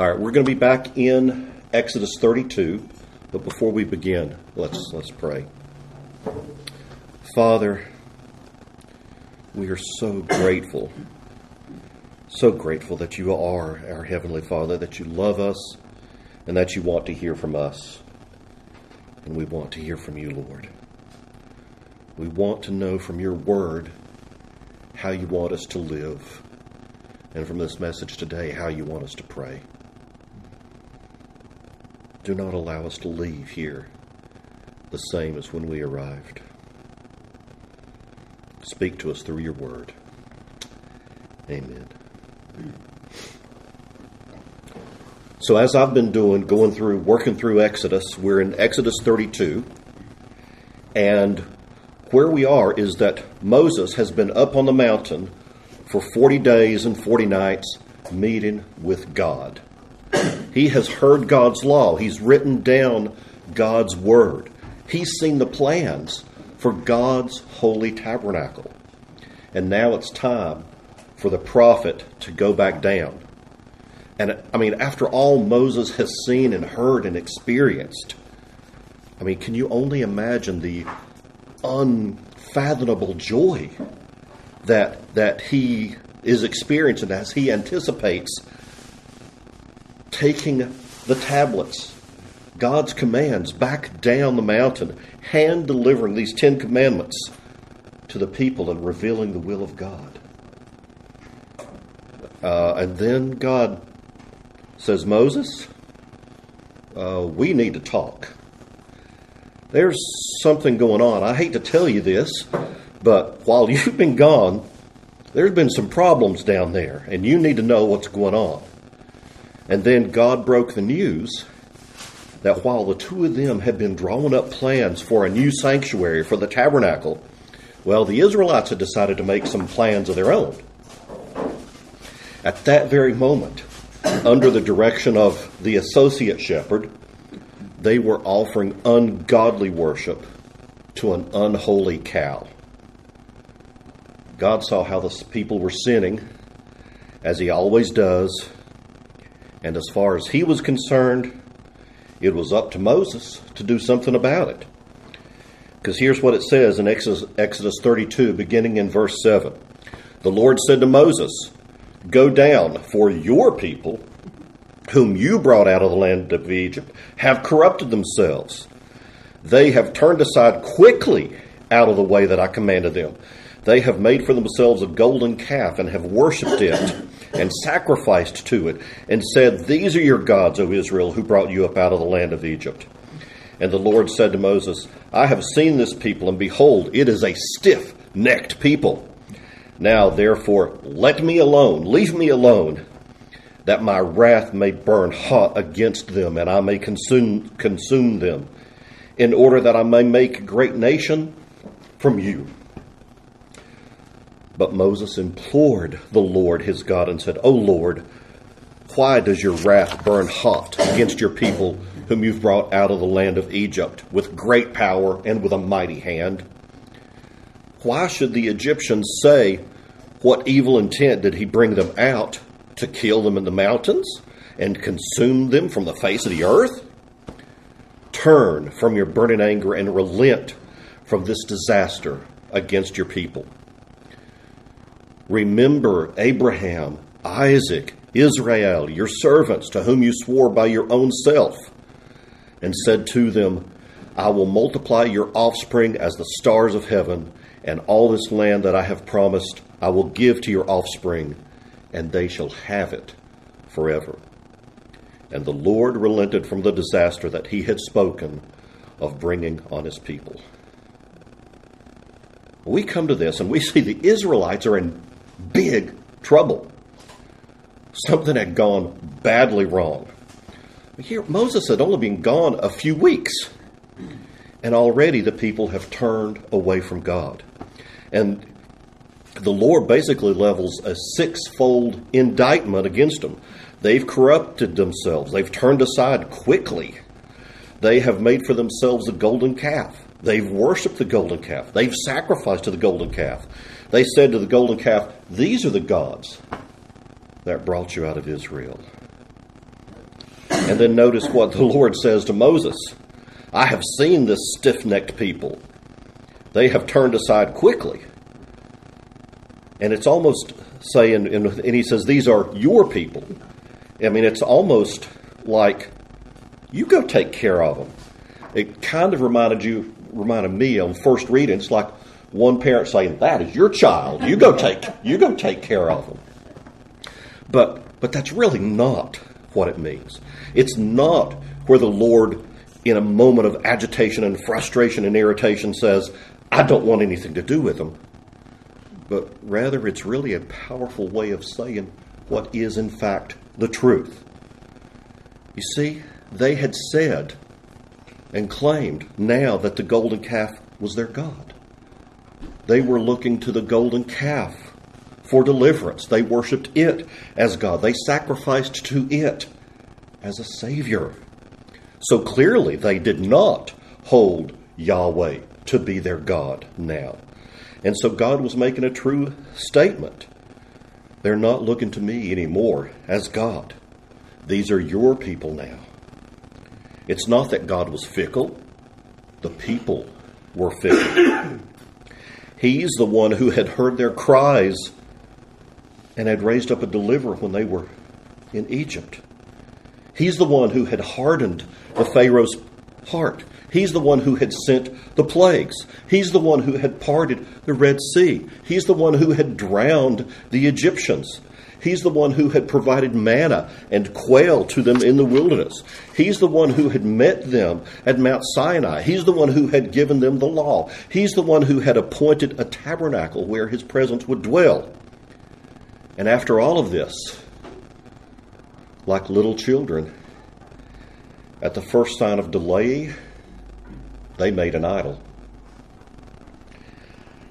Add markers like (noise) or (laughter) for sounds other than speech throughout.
All right, we're going to be back in Exodus 32, but before we begin, let's let's pray. Father, we are so grateful, so grateful that you are our heavenly Father, that you love us, and that you want to hear from us. And we want to hear from you, Lord. We want to know from your word how you want us to live, and from this message today, how you want us to pray. Do not allow us to leave here the same as when we arrived. Speak to us through your word. Amen. So, as I've been doing, going through, working through Exodus, we're in Exodus 32. And where we are is that Moses has been up on the mountain for 40 days and 40 nights meeting with God. He has heard God's law, he's written down God's word, he's seen the plans for God's holy tabernacle. And now it's time for the prophet to go back down. And I mean, after all Moses has seen and heard and experienced, I mean, can you only imagine the unfathomable joy that that he is experiencing as he anticipates taking the tablets, God's commands, back down the mountain, hand delivering these Ten Commandments to the people and revealing the will of God. Uh, and then God says, Moses, uh, we need to talk. There's something going on. I hate to tell you this, but while (laughs) you've been gone, there's been some problems down there, and you need to know what's going on. And then God broke the news that while the two of them had been drawing up plans for a new sanctuary for the tabernacle, well, the Israelites had decided to make some plans of their own. At that very moment, under the direction of the associate shepherd, they were offering ungodly worship to an unholy cow. God saw how the people were sinning, as He always does, and as far as he was concerned, it was up to Moses to do something about it. Because here's what it says in Exodus, 32, beginning in verse 7. The Lord said to Moses, Go down, for your people, whom you brought out of the land of Egypt, have corrupted themselves. They have turned aside quickly out of the way that I commanded them. They have made for themselves a golden calf and have worshipped it and sacrificed to it, and said, These are your gods, O Israel, who brought you up out of the land of Egypt. And the Lord said to Moses, I have seen this people, and behold, it is a stiff necked people. Now, therefore, let me alone, leave me alone, that my wrath may burn hot against them, and I may consume, consume them, in order that I may make a great nation from you. But Moses implored the Lord his God and said, O Lord, why does your wrath burn hot against your people whom you've brought out of the land of Egypt with great power and with a mighty hand? Why should the Egyptians say, What evil intent did he bring them out to kill them in the mountains and consume them from the face of the earth? Turn from your burning anger and relent from this disaster against your people. Remember Abraham, Isaac, Israel, your servants, to whom you swore by your own self, and said to them, I will multiply your offspring as the stars of heaven, and all this land that I have promised I will give to your offspring, and they shall have it forever. And the Lord relented from the disaster that he had spoken of bringing on his people. We come to this and we see the Israelites are in big trouble. Something had gone badly wrong. Here, Moses had only been gone a few weeks, and already the people have turned away from God. And the Lord basically levels a sixfold indictment against them. They've corrupted themselves, they've turned aside quickly. They have made for themselves a golden calf. They've worshiped the golden calf. They've sacrificed to the golden calf. They said to the golden calf, These are the gods that brought you out of Israel. And then notice what the Lord says to Moses I have seen this stiff necked people. They have turned aside quickly. And it's almost saying, and he says, These are your people. I mean, it's almost like you go take care of them. It kind of reminded you, reminded me on first reading. It's like one parent saying, "That is your child. You go take, you go take care of them." But, but that's really not what it means. It's not where the Lord, in a moment of agitation and frustration and irritation, says, "I don't want anything to do with them." But rather, it's really a powerful way of saying what is, in fact, the truth. You see, they had said and claimed now that the golden calf was their God. They were looking to the golden calf for deliverance. They worshiped it as God. They sacrificed to it as a Savior. So clearly, they did not hold Yahweh to be their God now. And so God was making a true statement. They're not looking to me anymore as God. These are your people now. It's not that God was fickle, the people were fickle. He's the one who had heard their cries and had raised up a deliverer when they were in Egypt. He's the one who had hardened the Pharaoh's heart. He's the one who had sent the plagues. He's the one who had parted the Red Sea. He's the one who had drowned the Egyptians. He's the one who had provided manna and quail to them in the wilderness. He's the one who had met them at Mount Sinai. He's the one who had given them the law. He's the one who had appointed a tabernacle where his presence would dwell. And after all of this, like little children, at the first sign of delay, they made an idol.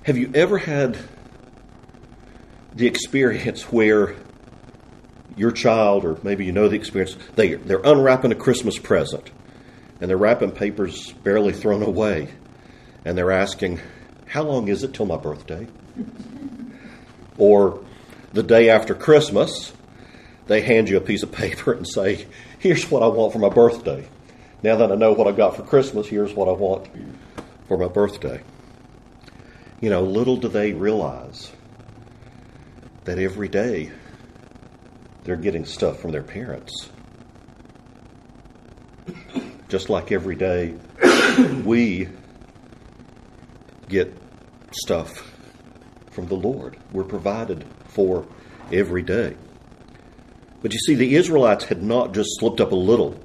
Have you ever had the experience where your child, or maybe you know the experience, they, they're unwrapping a Christmas present and the wrapping paper's barely thrown away and they're asking, How long is it till my birthday? (laughs) or the day after Christmas, they hand you a piece of paper and say, Here's what I want for my birthday. Now that I know what I got for Christmas, here's what I want for my birthday. You know, little do they realize that every day they're getting stuff from their parents. Just like every day we get stuff from the Lord. We're provided for every day. But you see, the Israelites had not just slipped up a little.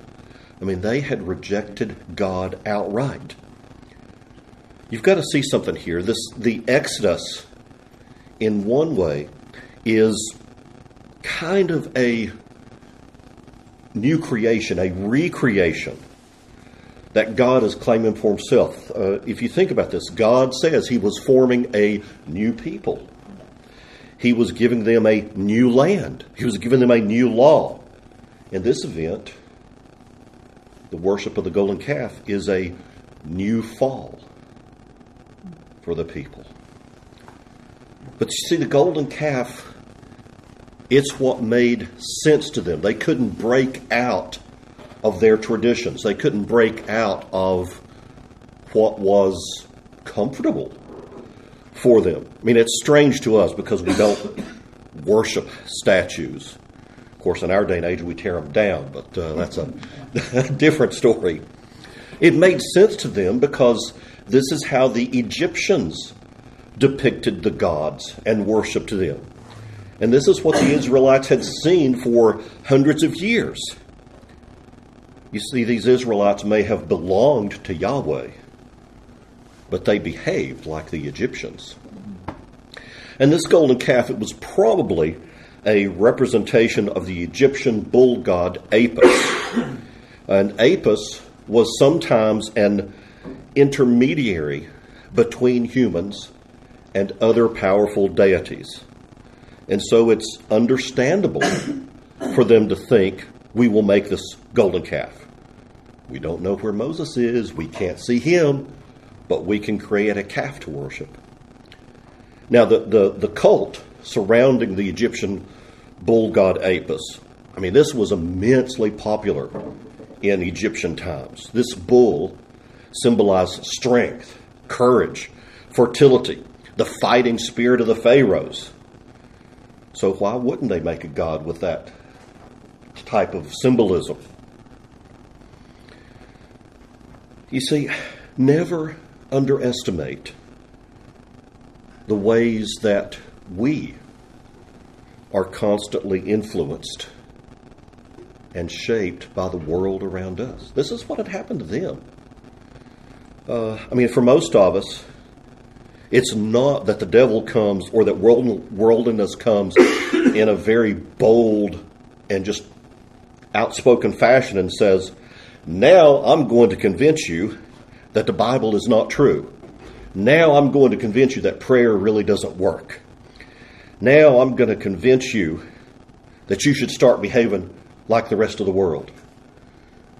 I mean, they had rejected God outright. You've got to see something here. This the Exodus, in one way, is kind of a new creation, a recreation that God is claiming for himself. Uh, if you think about this, God says he was forming a new people. He was giving them a new land. He was giving them a new law. In this event, the worship of the golden calf is a new fall for the people. But you see, the golden calf it's what made sense to them. They couldn't break out of their traditions, they couldn't break out of what was comfortable for them. I mean, it's strange to us because we don't (coughs) worship statues. Of course, in our day and age, we tear them down, but uh, that's a, a (laughs) different story. It made sense to them because this is how the Egyptians depicted the gods and worshiped them. And this is what the Israelites had seen for hundreds of years. You see, these Israelites may have belonged to Yahweh, but they behaved like the Egyptians. And this golden calf, it was probably a representation of the Egyptian bull god Apis. and Apis was sometimes an intermediary between humans and other powerful deities. And so it's understandable for them to think, we will make this golden calf. We don't know where Moses is, we can't see him, but we can create a calf to worship. Now, the, the, the cult surrounding the Egyptian bull god Apis I mean, this was immensely popular in Egyptian times. This bull symbolized strength, courage, fertility, the fighting spirit of the pharaohs. So, why wouldn't they make a god with that type of symbolism? You see, never underestimate the ways that we are constantly influenced and shaped by the world around us. This is what had happened to them. Uh, I mean, for most of us, it's not that the devil comes or that world, worldliness comes (coughs) in a very bold and just outspoken fashion and says, Now I'm going to convince you that the Bible is not true. Now I'm going to convince you that prayer really doesn't work. Now I'm going to convince you that you should start behaving like the rest of the world.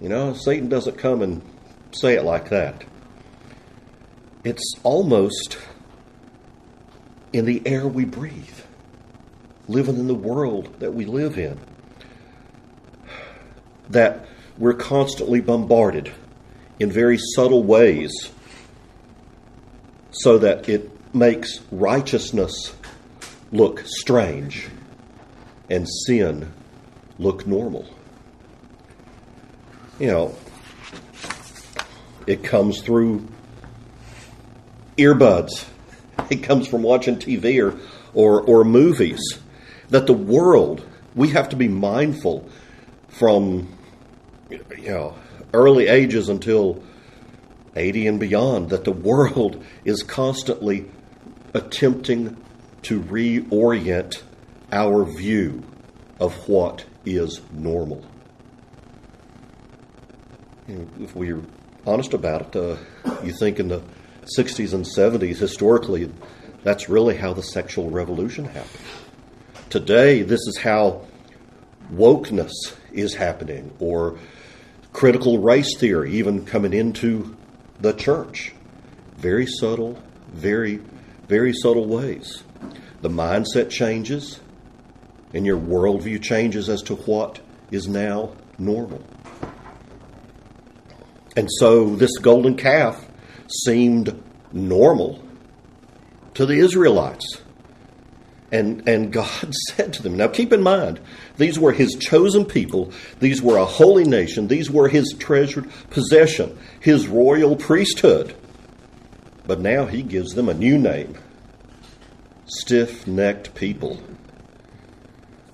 You know, Satan doesn't come and say it like that. It's almost in the air we breathe, living in the world that we live in, that we're constantly bombarded in very subtle ways so that it makes righteousness look strange and sin look normal. You know, it comes through earbuds it comes from watching TV or, or, or movies. That the world, we have to be mindful from you know early ages until 80 and beyond that the world is constantly attempting to reorient our view of what is normal. If we're honest about it, uh, you think in the 60s and 70s, historically, that's really how the sexual revolution happened. Today, this is how wokeness is happening, or critical race theory even coming into the church. Very subtle, very, very subtle ways. The mindset changes, and your worldview changes as to what is now normal. And so, this golden calf seemed normal to the Israelites. And, and God (laughs) said to them, now keep in mind, these were his chosen people, these were a holy nation, these were his treasured possession, his royal priesthood. But now he gives them a new name stiff necked people.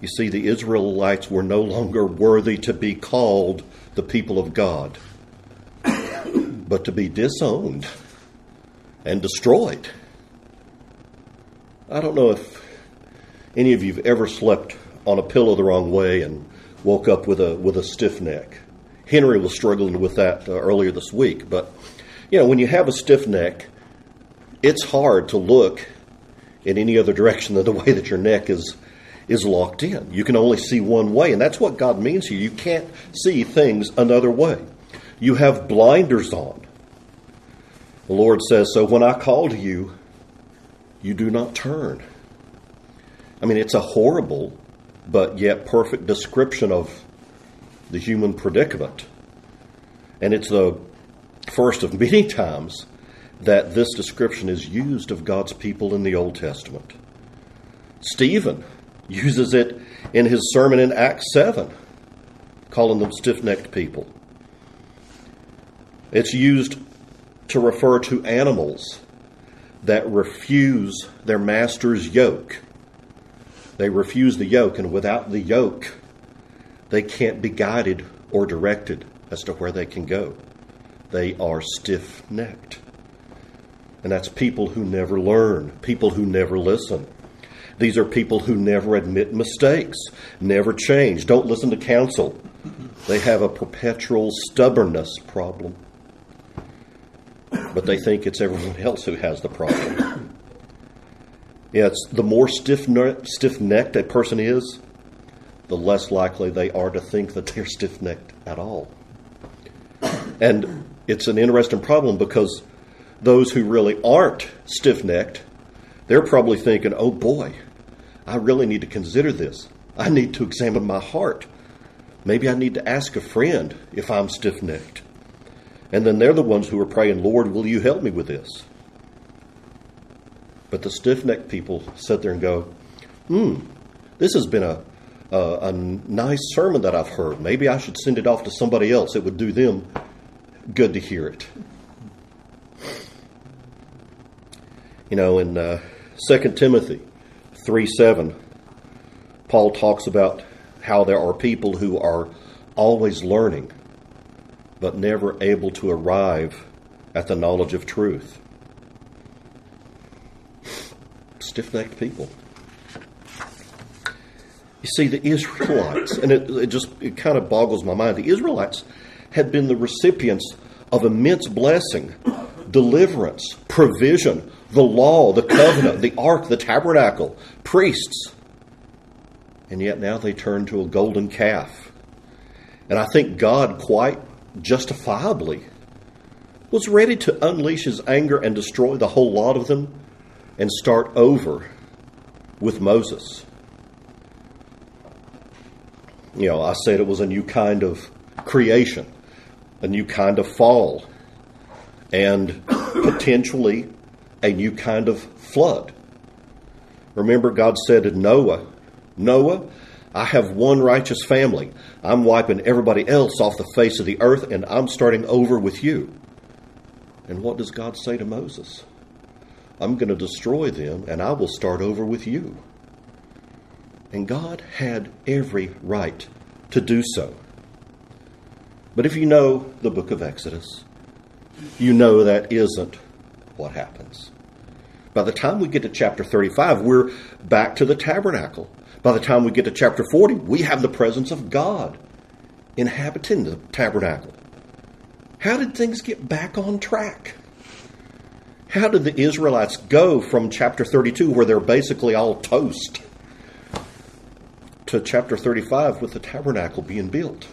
You see, the Israelites were no longer worthy to be called the people of God but to be disowned and destroyed. I don't know if any of you have ever slept on a pillow the wrong way and woke up with a with a stiff neck. Henry was struggling with that uh, earlier this week, but you know, when you have a stiff neck, it's hard to look in any other direction than the (laughs) way that your neck is is locked in. You can only see one way, and that's what God means here. You can't see things another way. You have blinders on. The Lord says, So when I call to you, you do not turn. I mean, it's a horrible but yet perfect description of the human predicament. And it's the first of (laughs) many times that this description is used of God's people in the Old Testament. Stephen uses it in his sermon in Acts 7, calling them stiff necked people. It's used to refer to animals that refuse their master's yoke. They refuse the yoke, and without the yoke, they can't be guided or directed as to where they can go. They are stiff necked. And that's people who never learn, people who never listen. These are people who never admit mistakes, never change, don't listen to counsel. They have a perpetual stubbornness problem but they think it's everyone else who has the problem. Yeah, it's the more stiff stiff necked a person is, the less likely they are to think that they're stiff necked at all. And it's an interesting problem because those who really aren't stiff necked, they're probably thinking, oh boy, I really need to consider this. I need to examine my heart. Maybe I need to ask a friend if I'm stiff necked. And then they're the ones who are praying, Lord, will you help me with this? But the stiff necked people sit there and go, hmm, this has been a, a, a nice sermon that I've heard. Maybe I should send it off to somebody else. It would do them good to hear it. You know, in uh, 2 Timothy 3 7, Paul talks about how there are people who are always learning, but never able to arrive at the knowledge of truth. Stiff necked people. You see, the Israelites, and it, it just it kind of boggles my mind, the Israelites had been the recipients of immense blessing, deliverance, provision, the law, the covenant, the ark, the tabernacle, priests. And yet now they turn to a golden calf. And I think God quite justifiably was ready to unleash his anger and destroy the whole lot of them and start over with Moses. You know, I said it was a new kind of creation, a new kind of fall, and potentially a new kind of flood. Remember, God said to Noah, Noah, I have one righteous family. I'm wiping everybody else off the face of the earth, and I'm starting over with you. And what does God say to Moses? I'm going to destroy them, and I will start over with you. And God had every right to do so. But if you know the book of Exodus, you know that isn't what happens. By the time we get to chapter 35, we're back to the tabernacle. By the time we get to chapter 40, we have the presence of God inhabiting the tabernacle. How did things get back on track? How did the Israelites go from chapter 32, where they're basically all toast, to chapter 35 with the tabernacle being built?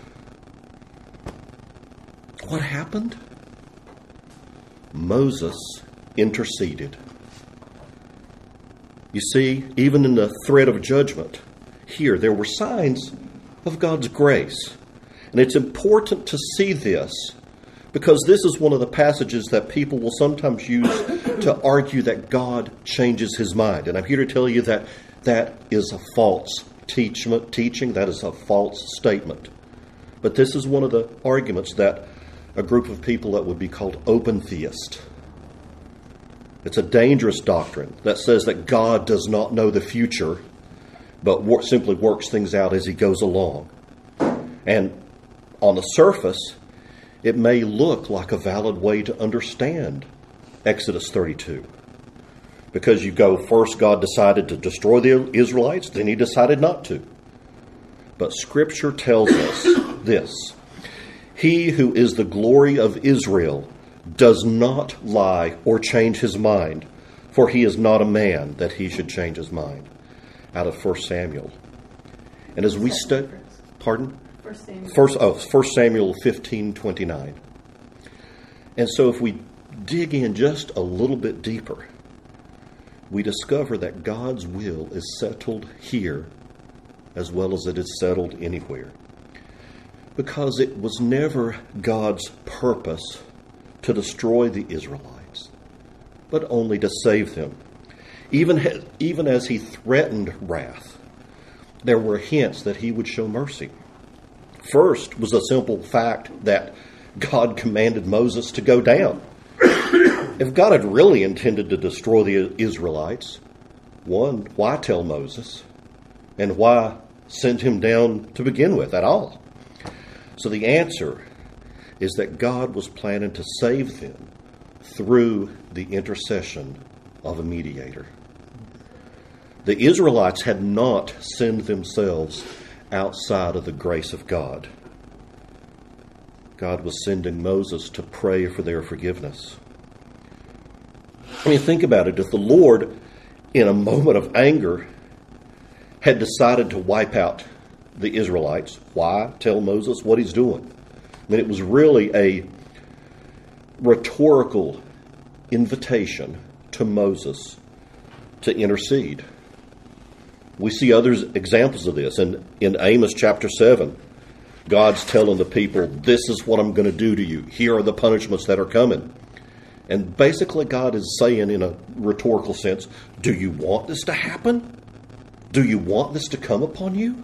What happened? Moses interceded. You see, even in the threat of judgment, here there were signs of God's grace. And it's important to see this because this is one of the passages that people will sometimes use (coughs) to argue that God changes his mind. And I'm here to tell you that that is a false teaching, that is a false statement. But this is one of the arguments that a group of people that would be called open theist it's a dangerous doctrine that says that God does not know the future, but wor- simply works things out as he goes along. And on the surface, it may look like a valid way to understand Exodus 32. Because you go, first, God decided to destroy the Israelites, then he decided not to. But Scripture tells us this He who is the glory of Israel does not lie or change his mind, for he is not a man that he should change his mind. Out of 1 Samuel. And as we study, pardon? First Samuel. First, oh, 1 Samuel 15 29. And so if we dig in just a little bit deeper, we discover that God's will is settled here as well as it is settled anywhere. Because it was never God's purpose to destroy the Israelites, but only to save them. Even, even as he threatened wrath, there were hints that he would show mercy. First was the simple fact that God commanded Moses to go down. if God had really intended to destroy the Israelites, one, why tell Moses? And why send him down to begin with at all? So the answer is that God was planning to save them through the intercession of a mediator. The Israelites had not sinned themselves outside of the grace of God. God was sending Moses to pray for their forgiveness. I mean, think about it. If the Lord, in a moment of anger, had decided to wipe out the Israelites, why tell Moses what he's doing? Mean, it was really a rhetorical invitation to Moses to intercede. We see other examples of this. And in Amos chapter 7, God's telling the people, This is what I'm going to do to you. Here are the punishments that are coming. And basically, God is saying, in a rhetorical sense, Do you want this to happen? Do you want this to come upon you?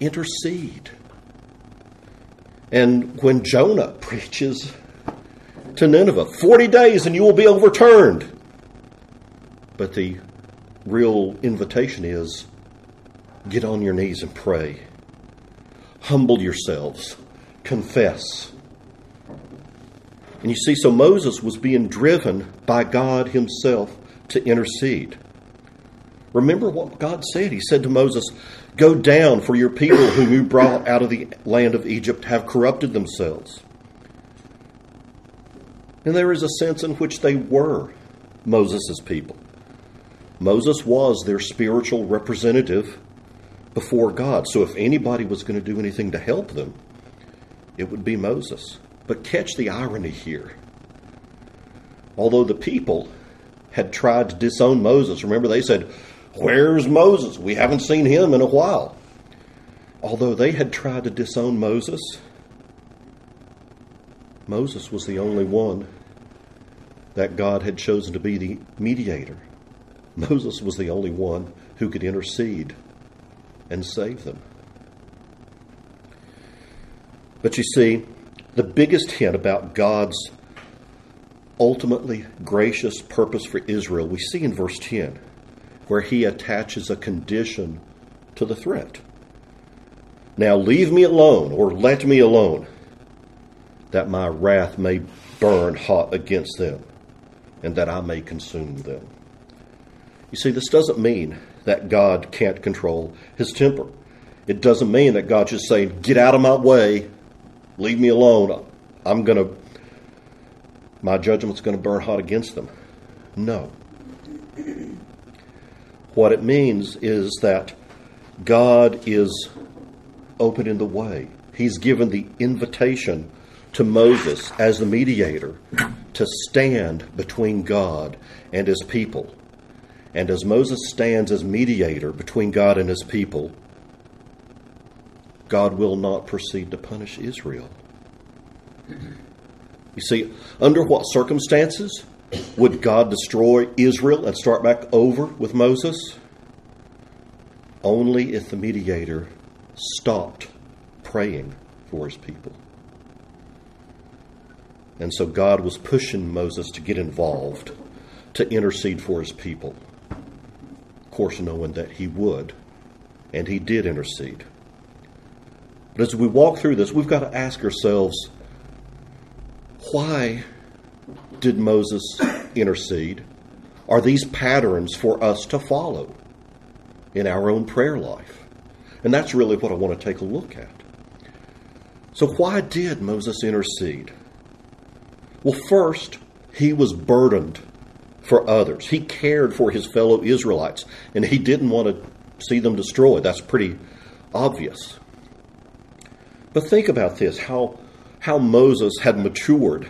Intercede. And when Jonah preaches to Nineveh, 40 days and you will be overturned. But the real invitation is get on your knees and pray. Humble yourselves. Confess. And you see, so Moses was being driven by God Himself to intercede. Remember what God said. He said to Moses, Go down, for your people whom you brought out of the land of Egypt have corrupted themselves. And there is a sense in which they were Moses' people. Moses was their spiritual representative before God. So if anybody was going to do anything to help them, it would be Moses. But catch the irony here. Although the people had tried to disown Moses, remember they said, Where's Moses? We haven't seen him in a while. Although they had tried to disown Moses, Moses was the only one that God had chosen to be the mediator. Moses was the only one who could intercede and save them. But you see, the biggest hint about God's ultimately gracious purpose for Israel we see in verse 10, where he attaches a condition to the threat. Now leave me alone, or let me alone, that my wrath may burn hot against them, and that I may consume them. You see, this doesn't mean that God can't control his temper. It doesn't mean that God's just saying, Get out of my way, leave me alone. I'm going to, my judgment's going to burn hot against them. No. What it means is that God is opening the way. He's given the invitation to Moses as the mediator to stand between God and his people. And as Moses stands as mediator between God and his people, God will not proceed to punish Israel. You see, under what circumstances would God destroy Israel and start back over with Moses? Only if the mediator stopped praying for his people. And so God was pushing Moses to get involved, to intercede for his people Of course, knowing that he would, and he did intercede. But as we walk through this, we've got to ask ourselves why did Moses intercede? Are these patterns for us to follow in our own prayer life? And that's really what I want to take a look at. So, why did Moses intercede? Well, first, he was burdened for others. He cared for his fellow Israelites, and he didn't want to see them destroyed. That's pretty obvious. But think about this how, how Moses had matured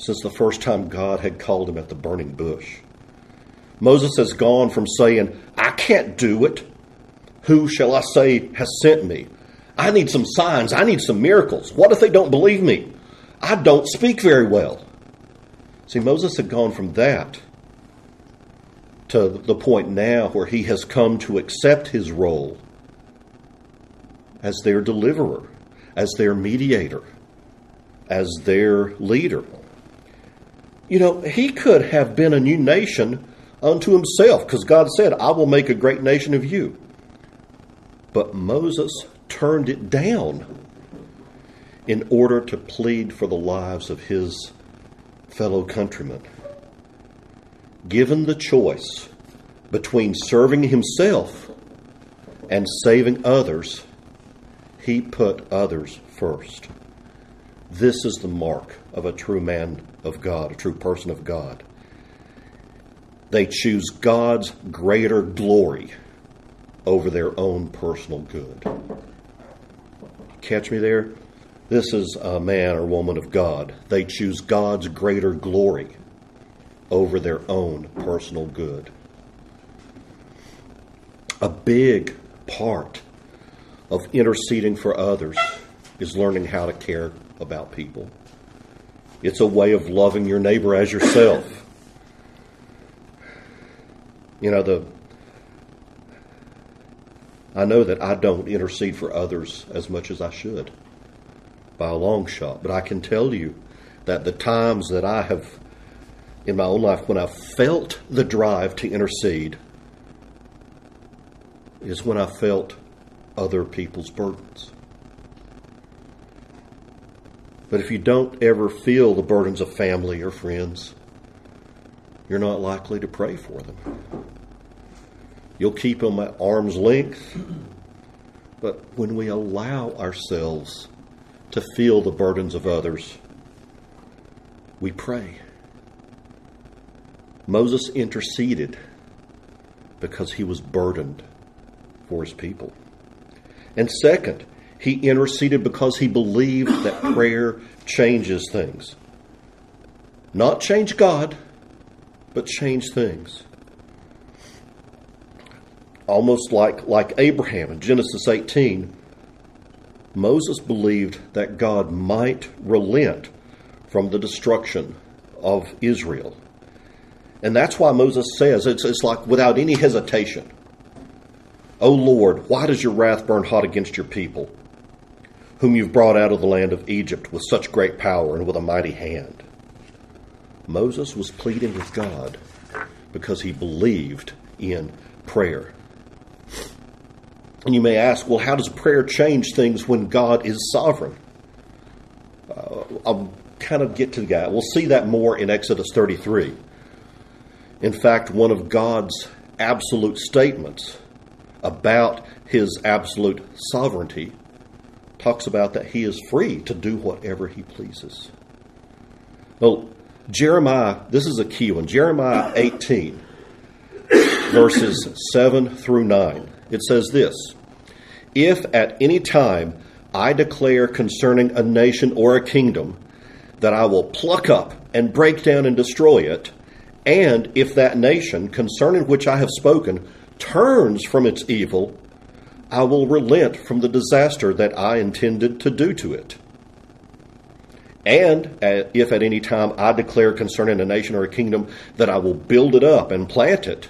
since the first time God had called him at the burning bush. Moses has gone from saying, I can't do it. Who shall I say has sent me? I need some signs. I need some miracles. What if they don't believe me? I don't speak very well. See, Moses had gone from that to the point now where he has come to accept his role as their deliverer, as their mediator, as their leader. You know, he could have been a new nation unto himself because God said, I will make a great nation of you. But Moses turned it down in order to plead for the lives of his fellow countrymen. Given the choice between serving himself and saving others, he put others first. This is the mark of a true man of God, a true person of God. They choose God's greater glory over their own personal good. Catch me there? This is a man or woman of God. They choose God's greater glory over their own personal good. A big part of interceding for others is learning how to care about people. It's a way of loving your neighbor as yourself. You know, the I know that I don't intercede for others as much as I should by a long shot, but I can tell you that the times that I have in my own life when I've felt the drive to intercede is when I felt other people's burdens. But if you don't ever feel the burdens of family or friends, you're not likely to pray for them. You'll keep them at arm's length. But when we allow ourselves to feel the burdens of others, we pray. Moses interceded because he was burdened for his people. And second, he interceded because he believed that prayer changes things. Not change God, but change things almost like, like Abraham in Genesis 18, Moses believed that God might relent from the destruction of Israel. And that's why Moses says, it's, it's like without any hesitation, O Lord, why does your wrath burn hot against your people, whom you've brought out of the land of Egypt with such great power and with a mighty hand? Moses was pleading with God because he believed in prayer. And you may ask, well, how does prayer change things when God is sovereign? Uh, I'll kind of get to that. We'll see that more in Exodus 33. In fact, one of God's absolute statements about his absolute sovereignty talks about that he is free to do whatever he pleases. Well, Jeremiah, this is a key one. Jeremiah 18, verses 7 through 9 it says this If at any time I declare concerning a nation or a kingdom that I will pluck up and break down and destroy it, and if that nation concerning which I have spoken turns from its evil, I will relent from the disaster that I intended to do to it. And uh, if at any time I declare concerning a nation or a kingdom that I will build it up and plant it,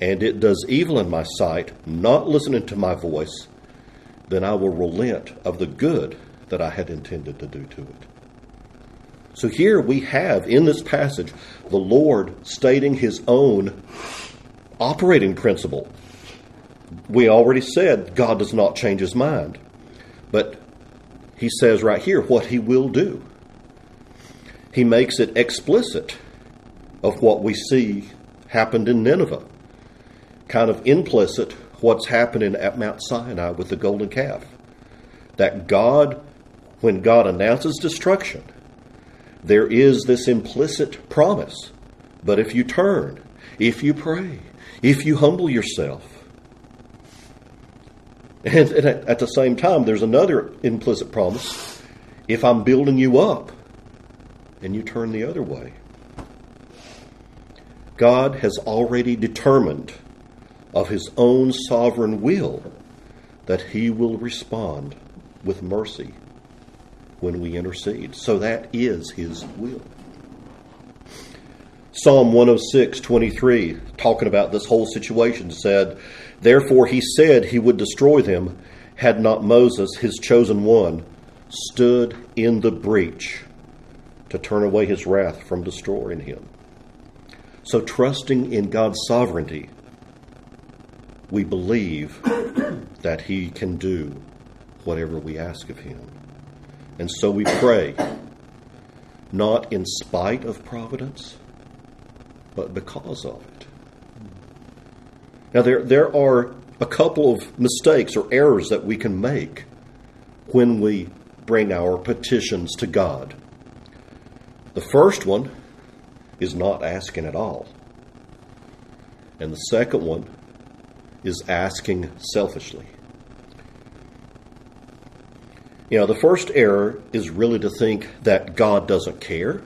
and it does evil in my sight, not listening to my voice, then I will relent of the good that I had intended to do to it. So here we have in this passage the Lord stating his own operating principle. We already said God does not change his mind, but he says right here what he will do. He makes it explicit of what we see happened in Nineveh kind of implicit what's happening at Mount Sinai with the golden calf. That God, when God announces destruction, there is this implicit promise. But if you turn, if you pray, if you humble yourself, and at the same time, there's another implicit promise. If I'm building you up and you turn the other way, God has already determined of his own sovereign will that he will respond with mercy when we intercede. So that is his will. Psalm 106, 23, talking about this whole situation, said, Therefore he said he would destroy them had not Moses, his chosen one, stood in the breach to turn away his wrath from destroying him. So, trusting in God's sovereignty we believe (coughs) that He can do whatever we ask of Him. And so we pray, not in spite of providence, but because of it. Now, there, there are a couple of mistakes or errors that we can make when we bring our petitions to God. The first one is not asking at all. And the second one is asking selfishly. You know, the first error is really to think that God doesn't care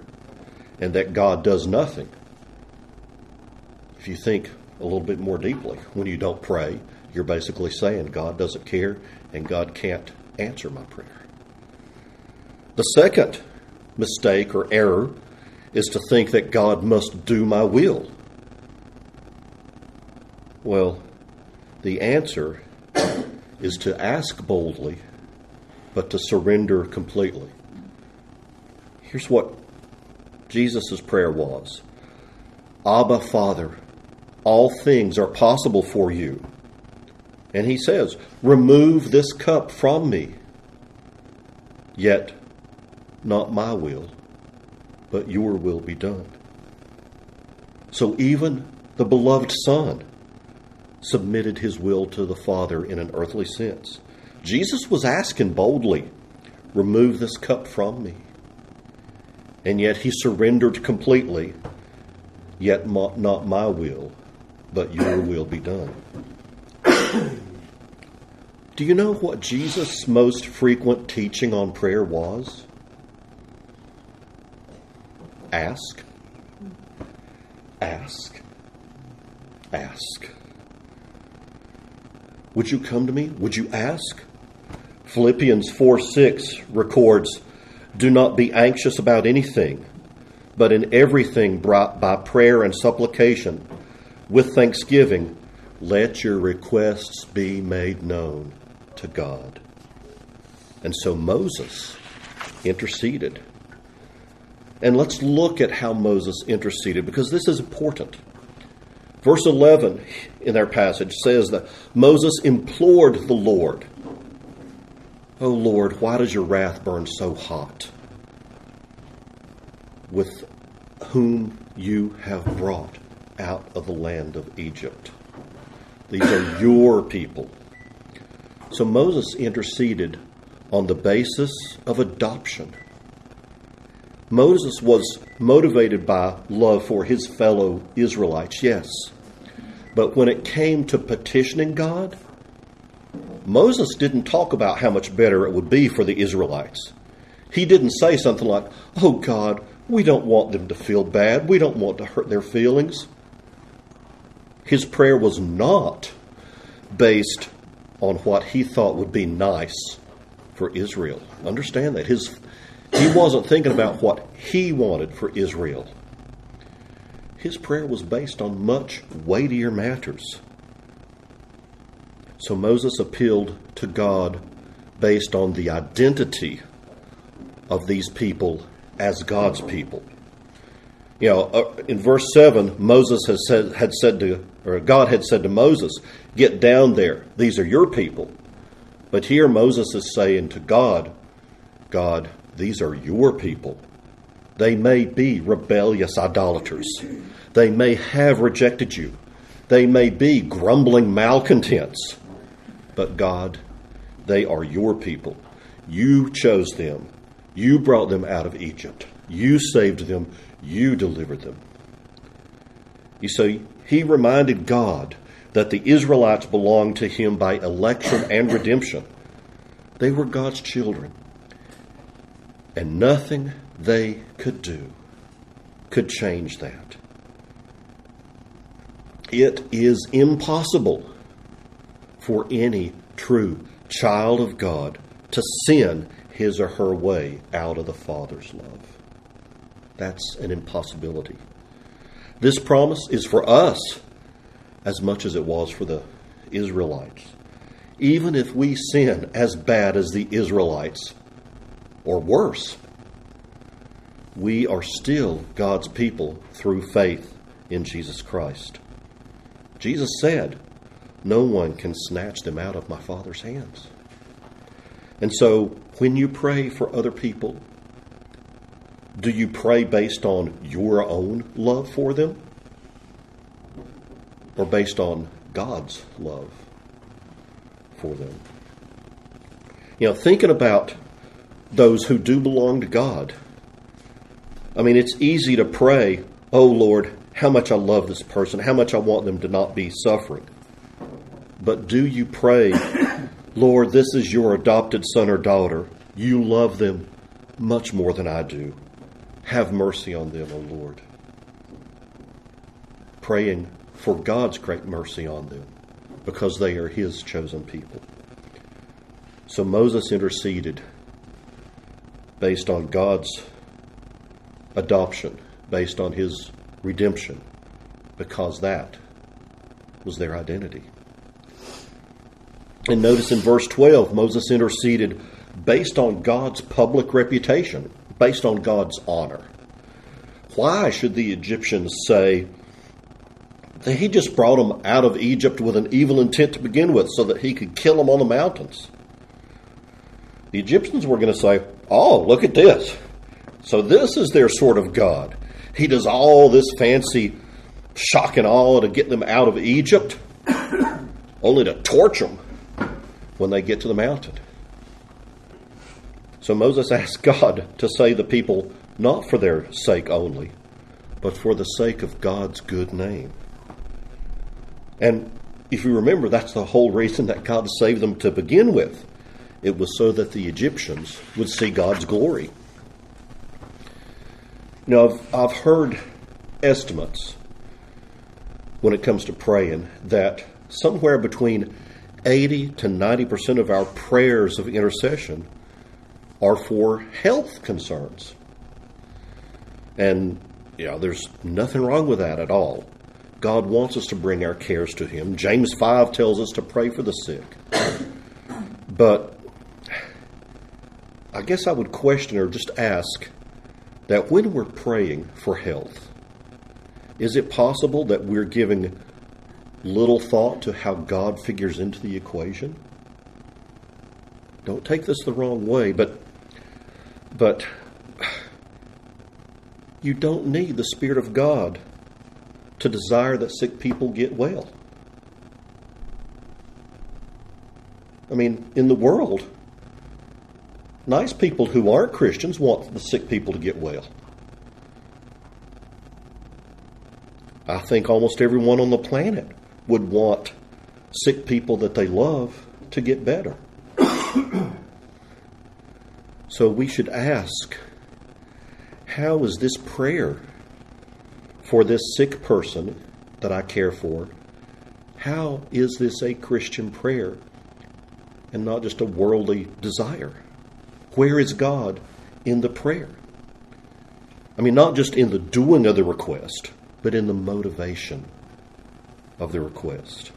and that God does nothing. If you think a little bit more deeply, when you don't pray, you're basically saying God doesn't care and God can't answer my prayer. The second mistake or error is to think that God must do my will. Well, the answer is to ask boldly, but to surrender completely. Here's what Jesus' prayer was Abba, Father, all things are possible for you. And he says, Remove this cup from me. Yet, not my will, but your will be done. So even the beloved Son submitted his will to the Father in an earthly sense. Jesus was asking boldly, Remove this cup from me. And yet he surrendered completely, yet not my will, but your will be done. (coughs) Do you know what Jesus' most frequent teaching on prayer was? Ask, ask, ask. Would you come to me? Would you ask? Philippians 4 6 records, Do not be anxious about anything, but in everything brought by prayer and supplication, with thanksgiving, let your requests be made known to God. And so Moses interceded. And let's look at how Moses interceded because this is important. Verse 11 in our passage says that Moses implored the Lord, O Lord, why does your wrath burn so hot? With whom you have brought out of the land of Egypt. These are your people. So Moses interceded on the basis of adoption. Moses was motivated by love for his fellow Israelites, yes. But when it came to petitioning God, Moses didn't talk about how much better it would be for the Israelites. He didn't say something like, Oh God, we don't want them to feel bad. We don't want to hurt their feelings. His prayer was not based on what he thought would be nice for Israel. Understand that. His he wasn't thinking about what he wanted for Israel. His prayer was based on much weightier matters. So Moses appealed to God based on the identity of these people as God's people. You know, uh, in verse 7, Moses has said, had said to, or God had said to Moses, Get down there. These are your people. But here Moses is saying to God, God, these are your people. They may be rebellious idolaters. They may have rejected you. They may be grumbling malcontents. But God, they are your people. You chose them. You brought them out of Egypt. You saved them. You delivered them. You see, he reminded God that the Israelites belonged to him by election and redemption. They were God's children and nothing they could do could change that. It is impossible for any true child of God to sin his or her way out of the Father's love. That's an impossibility. This promise is for us as much as it was for the Israelites. Even if we sin as bad as the Israelites, or worse. We are still God's people through faith in Jesus Christ. Jesus said, No one can snatch them out of my Father's hands. And so, when you pray for other people, do you pray based on your own love for them? Or based on God's love for them? You know, thinking about those who do belong to God. I mean, it's easy to pray, Oh Lord, how much I love this person, how much I want them to not be suffering. But do you pray, (clears throat) Lord, this is your adopted son or daughter. You love them much more than I do. Have mercy on them, O Lord. Praying for God's great mercy on them. because they are his chosen people. So Moses interceded based on God's adoption, based on his redemption, because that was their identity. And notice in verse 12, Moses interceded based on God's public reputation, based on God's honor. Why should the Egyptians say that he just brought them out of Egypt with an evil intent to begin with so that he could kill them on the mountains? The Egyptians were going to say, Oh, look at this. So, this is their sort of God. He does all this fancy shock and awe to get them out of Egypt, only to torch them when they get to the mountain. So Moses asked God to save the people not for their sake only, but for the sake of God's good name. And if you remember, that's the whole reason that God saved them to begin with. It was so that the Egyptians would see God's glory. Now, I've, I've heard estimates when it comes to praying that somewhere between 80 to 90% of our prayers of intercession are for health concerns. And, you know, there's nothing wrong with that at all. God wants us to bring our cares to Him. James 5 tells us to pray for the sick. (coughs) But I guess I would question or just ask that when we're praying for health, is it possible that we're giving little thought to how God figures into the equation? Don't take this the wrong way, but but you don't need the Spirit of God to desire that sick people get well. I mean, in the world, nice people who aren't Christians want the sick people to get well. I think almost everyone on the planet would want sick people that they love to get better. So we should ask how is this prayer for this sick person that I care for? How is this a Christian prayer and not just a worldly desire? Where is God in the prayer? I mean, not just in the doing of the request, but in the motivation of the request.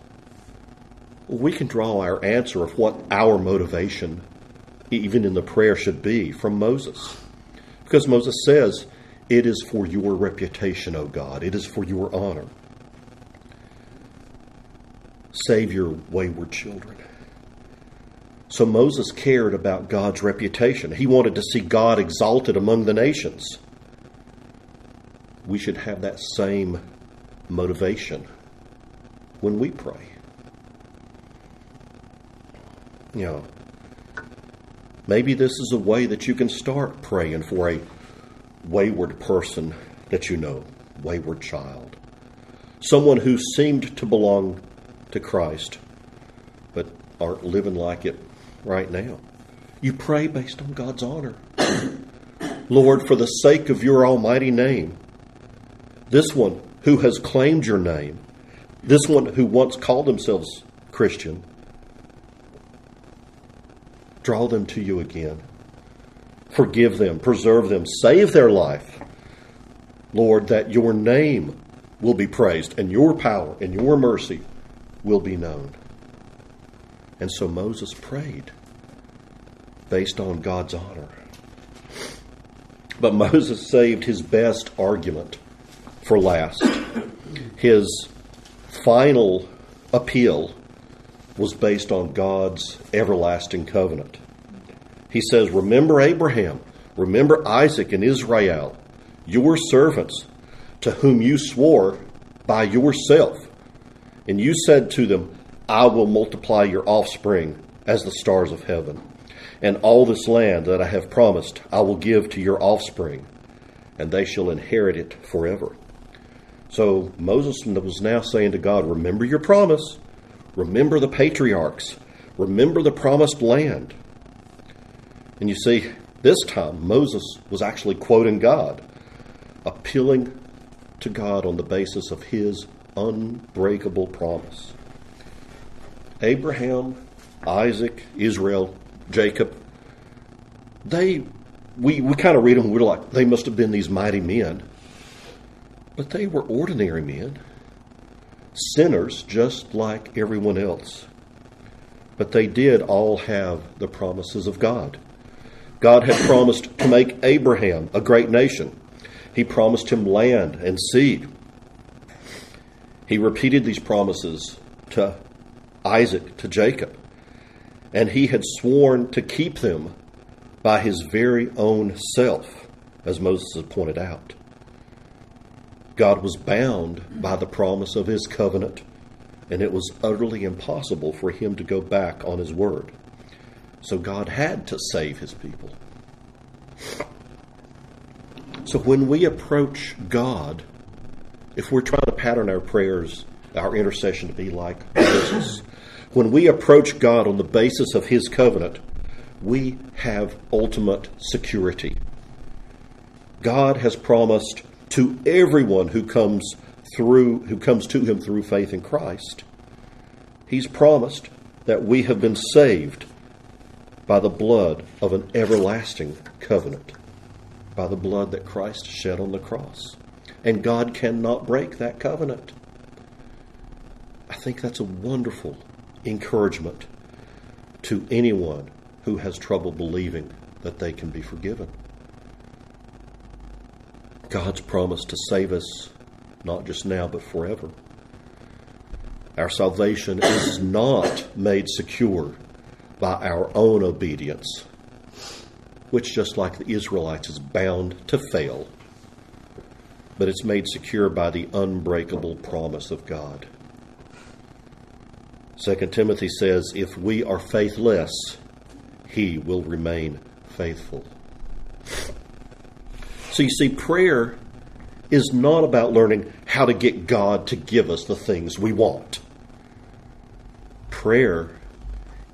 We can draw our answer of what our motivation, even in the prayer, should be from Moses. Because Moses says, It is for your reputation, O God, it is for your honor. Save your wayward children. So Moses cared about God's reputation. He wanted to see God exalted among the nations. We should have that same motivation when we pray. You know, maybe this is a way that you can start praying for a wayward person that you know, wayward child, someone who seemed to belong to Christ but aren't living like it right now. You pray based on God's honor. (coughs) Lord, for the sake of your almighty name, this one who has claimed your name, this one who once called themselves Christian, draw them to you again. Forgive them, preserve them, save their life. Lord, that your name will be praised and your power and your mercy will be known. And so Moses prayed based on God's honor. But Moses saved his best argument for last. His final appeal was based on God's everlasting covenant. He says, Remember Abraham, remember Isaac and Israel, your servants, to whom you swore by yourself. And you said to them, I will multiply your offspring as the stars of heaven. And all this land that I have promised I will give to your offspring, and they shall inherit it forever. So Moses was now saying to God, Remember your promise. Remember the patriarchs. Remember the promised land. And you see, this time Moses was actually quoting God, appealing to God on the basis of his unbreakable promise. Abraham, Isaac, Israel, Jacob, they we, we kind of read them, we're like, they must have been these mighty men. But they were ordinary men, sinners just like everyone else. But they did all have the promises of God. God had promised to make Abraham a great nation. He promised him land and seed. He repeated these promises to Isaac, to Jacob, and he had sworn to keep them by his very own self, as Moses had pointed out. God was bound by the promise of his covenant, and it was utterly impossible for him to go back on his word. So God had to save his people. So when we approach God, if we're trying to pattern our prayers, our intercession to be like Moses, when we approach God on the basis of his covenant, we have ultimate security. God has promised to everyone who comes through who comes to him through faith in Christ. He's promised that we have been saved by the blood of an everlasting covenant, by the blood that Christ shed on the cross. And God cannot break that covenant. I think that's a wonderful encouragement to anyone who has trouble believing that they can be forgiven. God's promise to save us not just now but forever. Our salvation is not made secure by our own obedience, which, just like the Israelites, is bound to fail, but it's made secure by the unbreakable promise of God. 2 Timothy says, If we are faithless, he will remain faithful. So you see, prayer is not about learning how to get God to give us the things we want. Prayer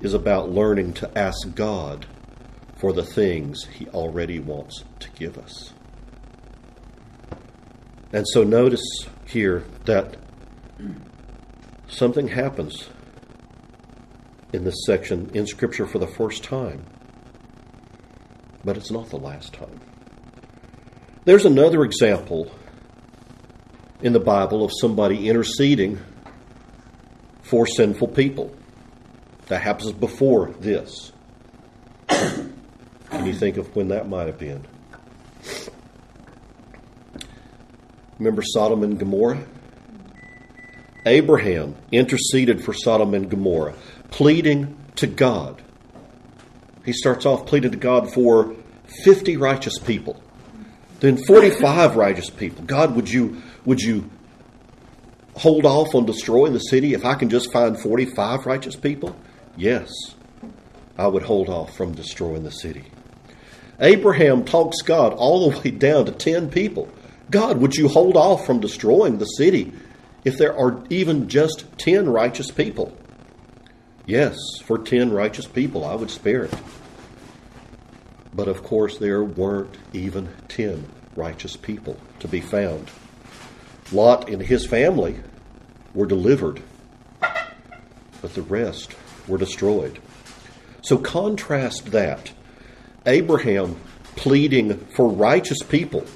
is about learning to ask God for the things He already wants to give us. And so notice here that something happens in this section in Scripture for the first time. But it's not the last time. There's another example in the Bible of somebody interceding for sinful people. That happens before this. (coughs) Can you think of when that might have been? Remember Sodom and Gomorrah? Abraham interceded for Sodom and Gomorrah pleading to God. He starts off pleading to God for 50 righteous people, then 45 righteous people. God, would you would you hold off on destroying the city if I can just find 45 righteous people? Yes, I would hold off from destroying the city. Abraham talks God all the way down to 10 people. God, would you hold off from destroying the city if there are even just 10 righteous people? Yes, for 10 righteous people, I would spare it. But of course, there weren't even 10 righteous people to be found. Lot and his family were delivered, but the rest were destroyed. So contrast that. Abraham pleading for righteous people.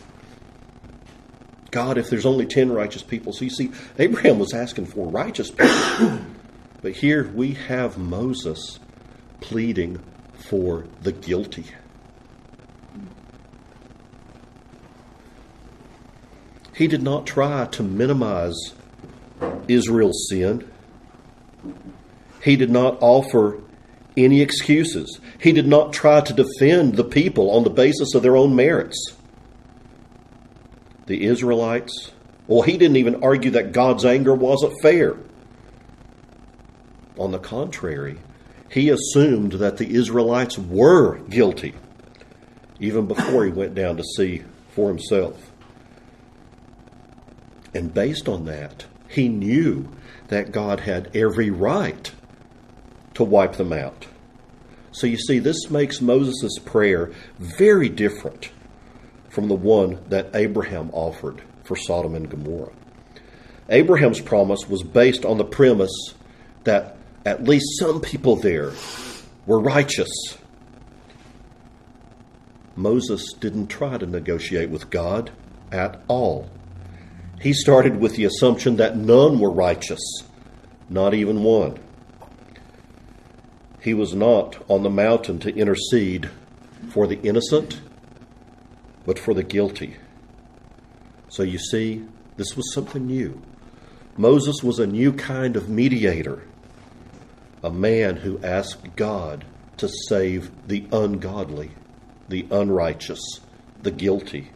God, if there's only 10 righteous people. So you see, Abraham was asking for righteous people. But here we have Moses pleading for the guilty. He did not try to minimize Israel's sin. He did not offer any excuses. He did not try to defend the people on the basis of their own merits. The Israelites, well, he didn't even argue that God's anger wasn't fair. On the contrary, he assumed that the Israelites were guilty even before he went down to see for himself. And based on that, he knew that God had every right to wipe them out. So you see, this makes Moses' prayer very different from the one that Abraham offered for Sodom and Gomorrah. Abraham's promise was based on the premise that at least some people there were righteous. Moses didn't try to negotiate with God at all. He started with the assumption that none were righteous, not even one. He was not on the mountain to intercede for the innocent, but for the guilty. So you see, this was something new. Moses was a new kind of mediator, a man who asked God to save the ungodly, the unrighteous, the guilty.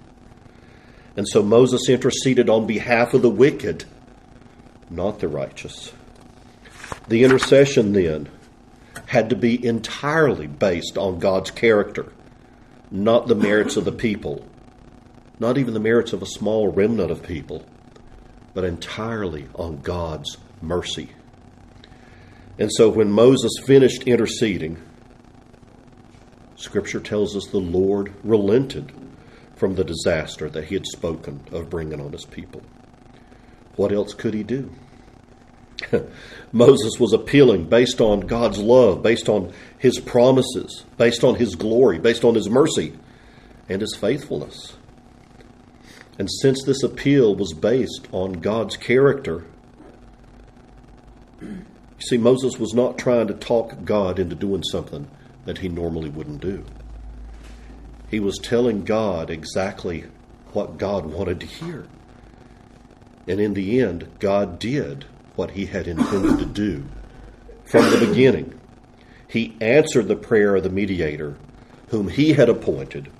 And so Moses interceded on behalf of the wicked, not the righteous. The intercession then had to be entirely based on God's character, not the merits of the people, not even the merits of a small remnant of people, but entirely on God's mercy. And so when Moses finished interceding, Scripture tells us the Lord relented from the disaster that he had spoken of bringing on his people. What else could he do? (laughs) Moses was appealing based on God's love, based on his promises, based on his glory, based on his mercy and his faithfulness. And since this appeal was based on God's character, (clears throat) you see, Moses was not trying to talk God into doing something that he normally wouldn't do. He was telling God exactly what God wanted to hear. And in the end, God did what he had intended to do from the beginning. He answered the prayer of the mediator, whom he had appointed,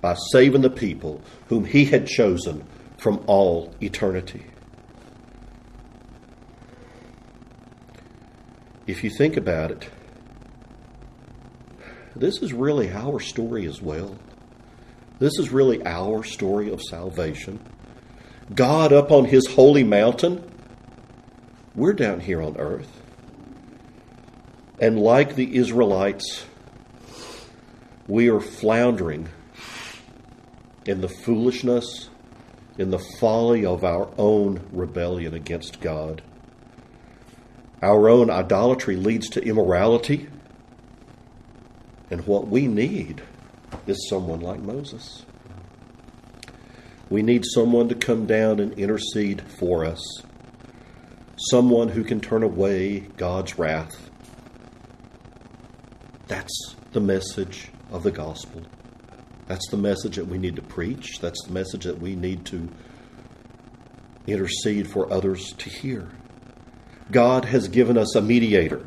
by saving the people whom he had chosen from all eternity. If you think about it, this is really our story as well. This is really our story of salvation. God up on his holy mountain, we're down here on earth. And like the Israelites, we are floundering in the foolishness, in the folly of our own rebellion against God. Our own idolatry leads to immorality. And what we need is someone like Moses. We need someone to come down and intercede for us, someone who can turn away God's wrath. That's the message of the gospel. That's the message that we need to preach. That's the message that we need to intercede for others to hear. God has given us a mediator.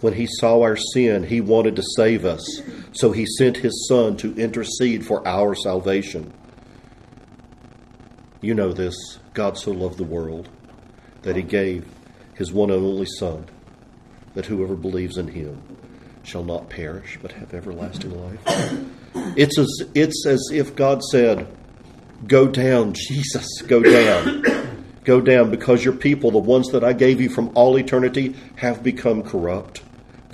When he saw our sin, he wanted to save us. So he sent his Son to intercede for our salvation. You know this God so loved the world that he gave his one and only Son, that whoever believes in him shall not perish but have everlasting life. It's as, it's as if God said, Go down, Jesus, go down. Go down because your people, the ones that I gave you from all eternity, have become corrupt.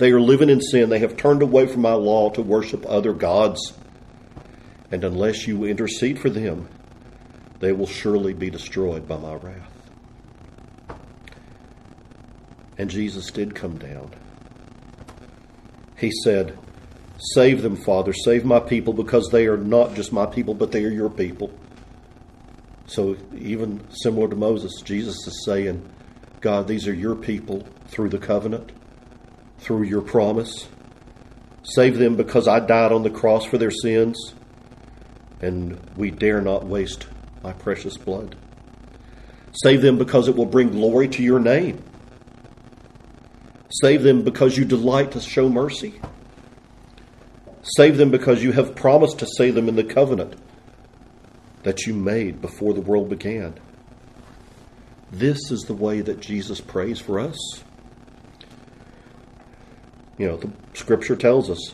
They are living in sin. They have turned away from my law to worship other gods. And unless you intercede for them, they will surely be destroyed by my wrath. And Jesus did come down. He said, Save them, Father. Save my people because they are not just my people, but they are your people. So, even similar to Moses, Jesus is saying, God, these are your people through the covenant through your promise. Save them because I died on the cross for their sins, and we dare not waste my precious blood. Save them because it will bring glory to your name. Save them because you delight to show mercy. Save them because you have promised to save them in the covenant that you made before the world began. This is the way that Jesus prays for us. You know, the scripture tells us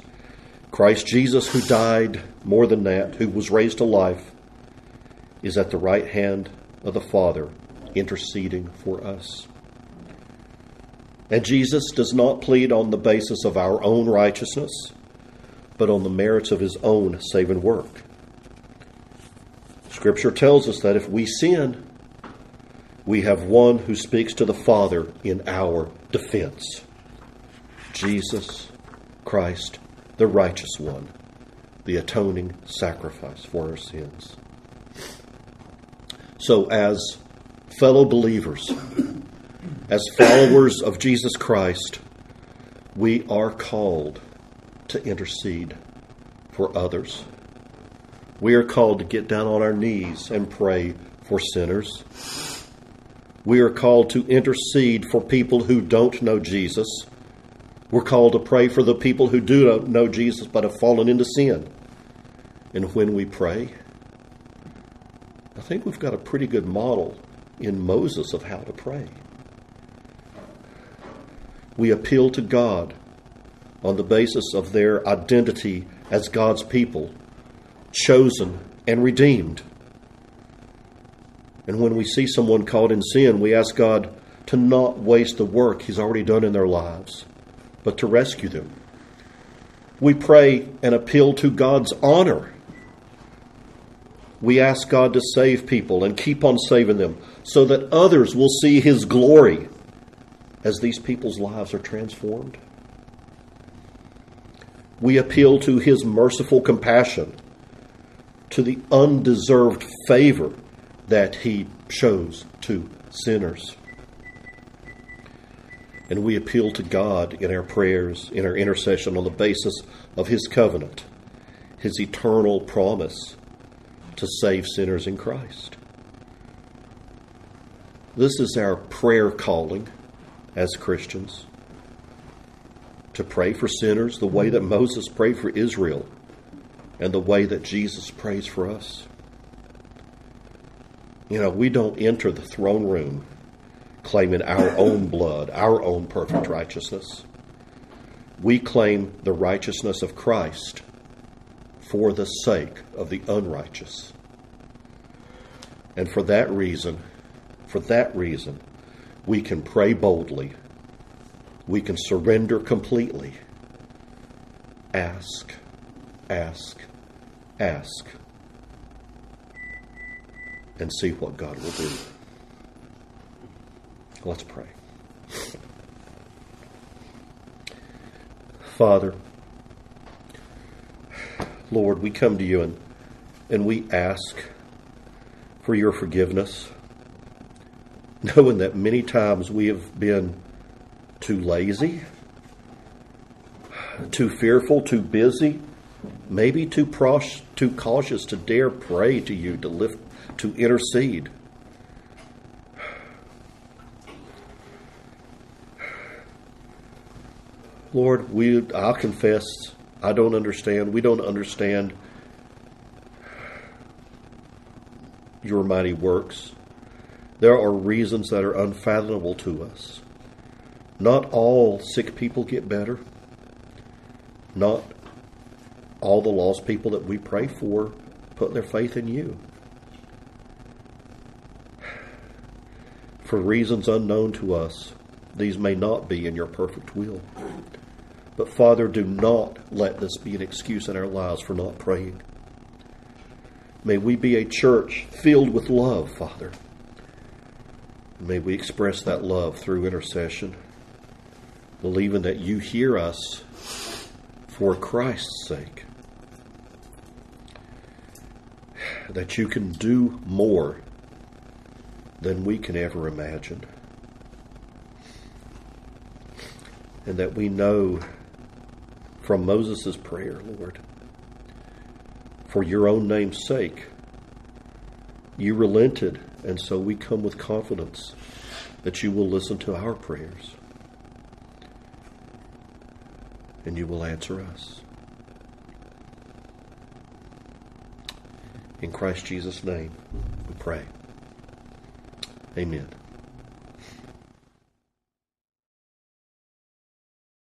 Christ Jesus, who died more than that, who was raised to life, is at the right hand of the Father, interceding for us. And Jesus does not plead on the basis of our own righteousness, but on the merits of his own saving work. Scripture tells us that if we sin, we have one who speaks to the Father in our defense. Jesus Christ, the righteous one, the atoning sacrifice for our sins. So, as fellow believers, as followers of Jesus Christ, we are called to intercede for others. We are called to get down on our knees and pray for sinners. We are called to intercede for people who don't know Jesus. We're called to pray for the people who do know Jesus but have fallen into sin. And when we pray, I think we've got a pretty good model in Moses of how to pray. We appeal to God on the basis of their identity as God's people, chosen and redeemed. And when we see someone caught in sin, we ask God to not waste the work He's already done in their lives, but to rescue them. We pray and appeal to God's honor. We ask God to save people and keep on saving them so that others will see His glory as these people's lives are transformed. We appeal to His merciful compassion, to the undeserved favor that He shows to sinners. And we appeal to God in our prayers, in our intercession on the basis of His covenant, His eternal promise to save sinners in Christ. This is our prayer calling as Christians to pray for sinners the way that Moses prayed for Israel and the way that Jesus prays for us. You know, we don't enter the throne room claiming our own blood, our own perfect righteousness. We claim the righteousness of Christ for the sake of the unrighteous. And for that reason, for that reason, we can pray boldly. We can surrender completely. Ask, ask, ask, and see what God will do. Let's pray. Father, Lord, we come to you and, and we ask for your forgiveness, (laughs) knowing that many times we have been too lazy, too fearful, too busy, maybe too, pros- too cautious to dare pray to you, to lift, to intercede. Lord, we I'll confess I don't understand. We don't understand your mighty works. There are reasons that are unfathomable to us. Not all sick people get better. Not all the lost people that we pray for put their faith in you. For reasons unknown to us, these may not be in your perfect will. But Father, do not let this be an excuse in our lives for not praying. May we be a church filled with love, Father. May we express that love through intercession, believing that you hear us for Christ's sake. That you can do more than we can ever imagine. And that we know from Moses' prayer, Lord, for your own name's sake. You relented, and so we come with confidence that you will listen to our prayers and you will answer us. In Christ Jesus' name, we pray. Amen.